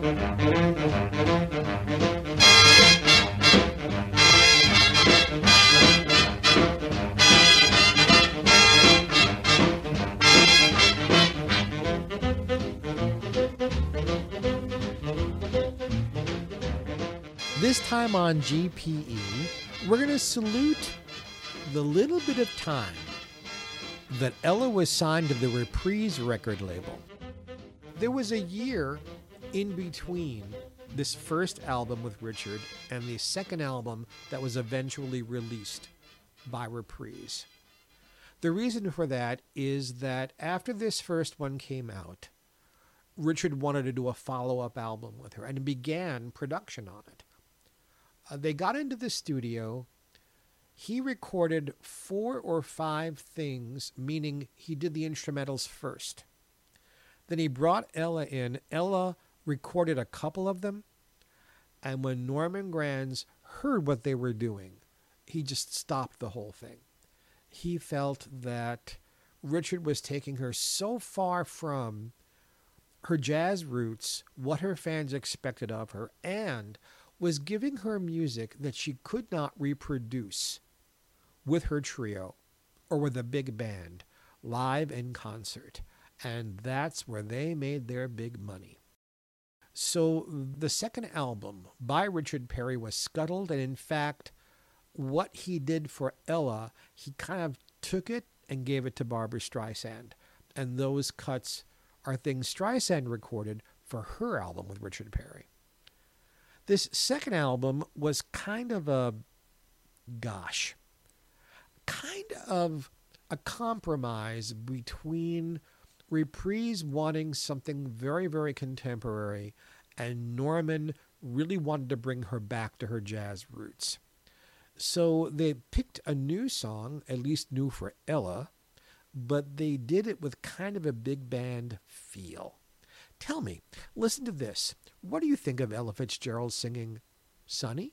This time on GPE, we're going to salute the little bit of time that Ella was signed to the Reprise record label. There was a year in between this first album with Richard and the second album that was eventually released by Reprise. The reason for that is that after this first one came out, Richard wanted to do a follow up album with her and began production on it. Uh, they got into the studio. He recorded four or five things, meaning he did the instrumentals first. Then he brought Ella in. Ella recorded a couple of them. And when Norman Granz heard what they were doing, he just stopped the whole thing. He felt that Richard was taking her so far from her jazz roots, what her fans expected of her, and was giving her music that she could not reproduce with her trio or with a big band, live in concert. And that's where they made their big money. So the second album by Richard Perry was scuttled, and in fact, what he did for Ella, he kind of took it and gave it to Barbra Streisand. And those cuts are things Streisand recorded for her album with Richard Perry. This second album was kind of a, gosh, kind of a compromise between Reprise wanting something very, very contemporary and Norman really wanted to bring her back to her jazz roots. So they picked a new song, at least new for Ella, but they did it with kind of a big band feel. Tell me, listen to this. What do you think of Ella Fitzgerald singing Sonny?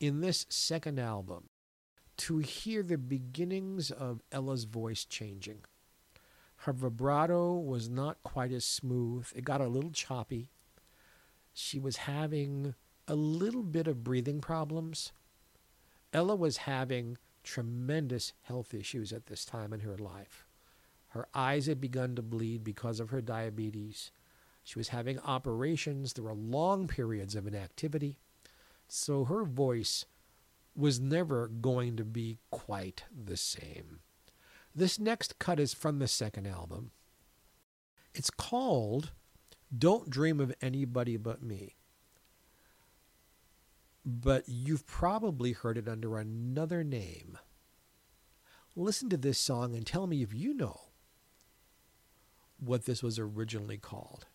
In this second album to hear the beginnings of Ella's voice changing. Her vibrato was not quite as smooth, it got a little choppy. She was having a little bit of breathing problems. Ella was having tremendous health issues at this time in her life. Her eyes had begun to bleed because of her diabetes. She was having operations. There were long periods of inactivity. So her voice was never going to be quite the same. This next cut is from the second album. It's called Don't Dream of Anybody But Me. But you've probably heard it under another name. Listen to this song and tell me if you know what this was originally called.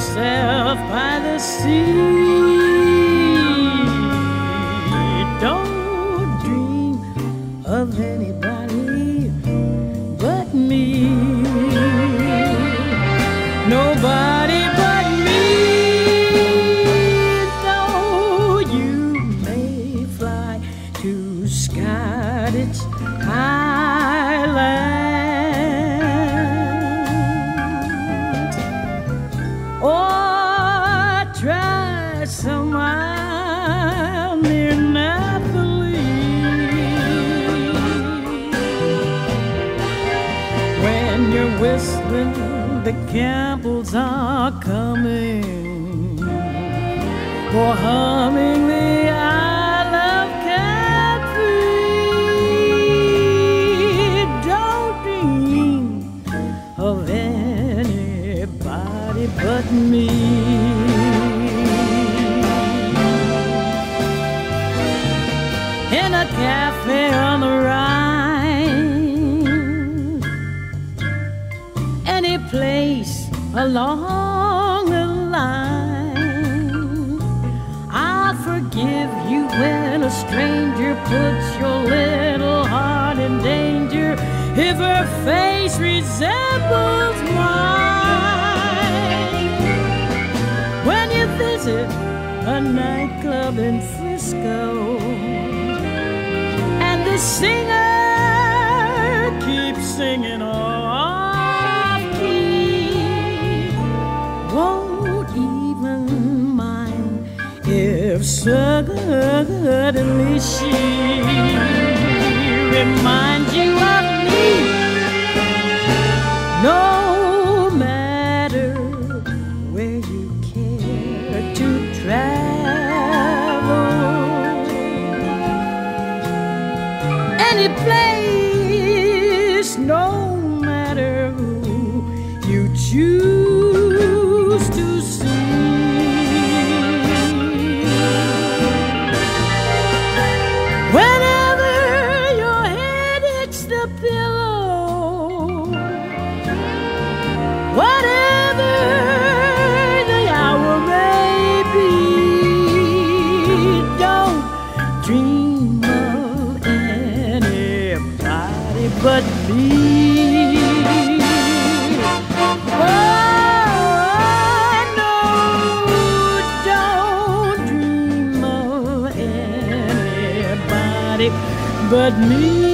Yourself by the sea. The Campbells are coming for humming the Isle of Capri. Don't dream of anybody but me. In a cafe on the Rhine, along the line, I'll forgive you when a stranger puts your little heart in danger if her face resembles mine. When you visit a nightclub in Frisco and the singer keeps singing suddenly she reminds you of me. No matter where you care to travel, any place, no matter who you choose but me.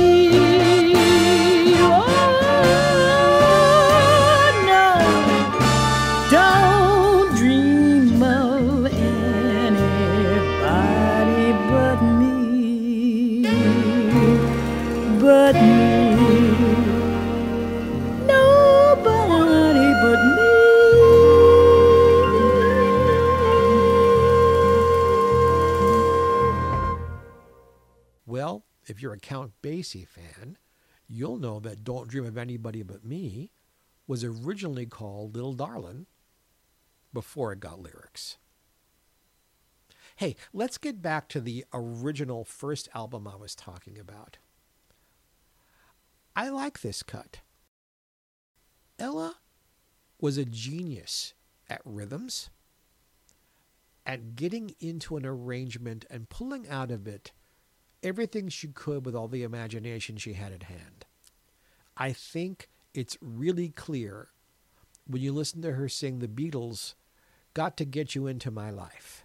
If you're a Count Basie fan, you'll know that Don't Dream of Anybody But Me was originally called Little Darlin' before it got lyrics. Hey, let's get back to the original first album I was talking about. I like this cut. Ella was a genius at rhythms, at getting into an arrangement and pulling out of it everything she could with all the imagination she had at hand. I think it's really clear when you listen to her sing The Beatles, Got to Get You Into My Life.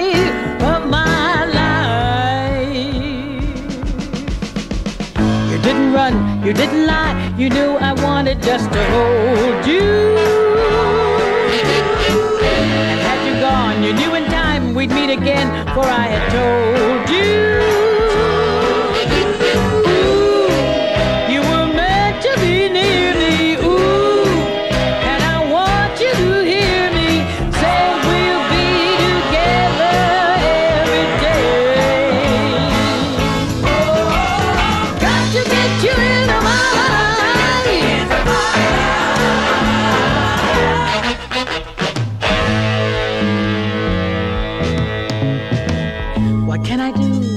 you didn't lie, you knew I wanted just to hold you. And had you gone, you knew in time we'd meet again, for I had told you.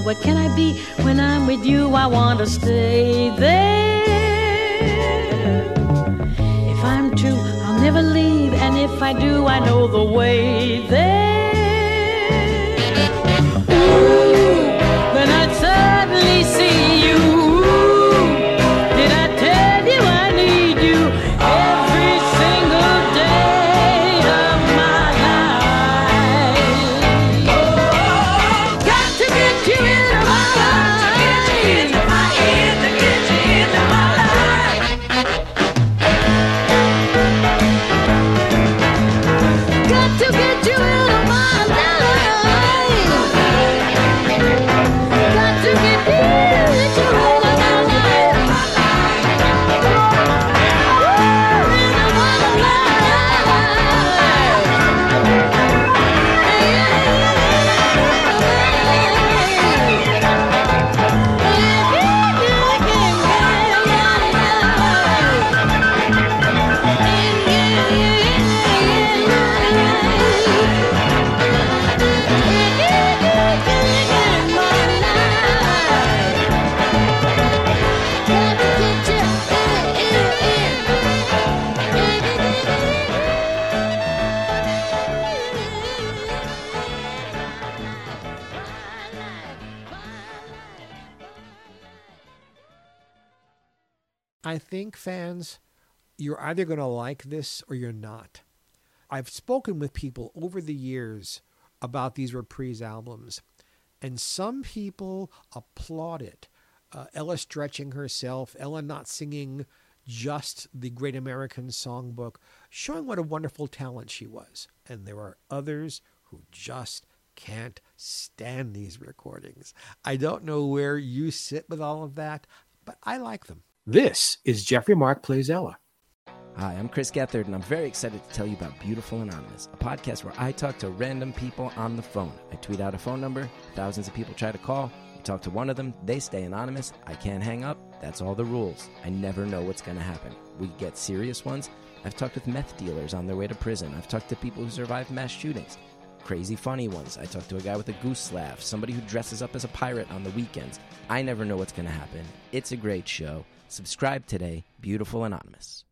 What can I be? When I'm with you, I want to stay there. If I'm true, I'll never leave, and if I do, I know the way there. I think fans, you're either going to like this or you're not. I've spoken with people over the years about these reprise albums, and some people applaud it. Uh, Ella stretching herself, Ella not singing just the Great American Songbook, showing what a wonderful talent she was. And there are others who just can't stand these recordings. I don't know where you sit with all of that, but I like them. This is Geoffrey Mark Plays Ella. Hi, I'm Chris Gethard, and I'm very excited to tell you about Beautiful Anonymous, a podcast where I talk to random people on the phone. I tweet out a phone number, thousands of people try to call. You talk to one of them, they stay anonymous. I can't hang up. That's all the rules. I never know what's going to happen. We get serious ones. I've talked with meth dealers on their way to prison. I've talked to people who survived mass shootings. Crazy funny ones. I talk to a guy with a goose laugh, somebody who dresses up as a pirate on the weekends. I never know what's going to happen. It's a great show. Subscribe today, Beautiful Anonymous.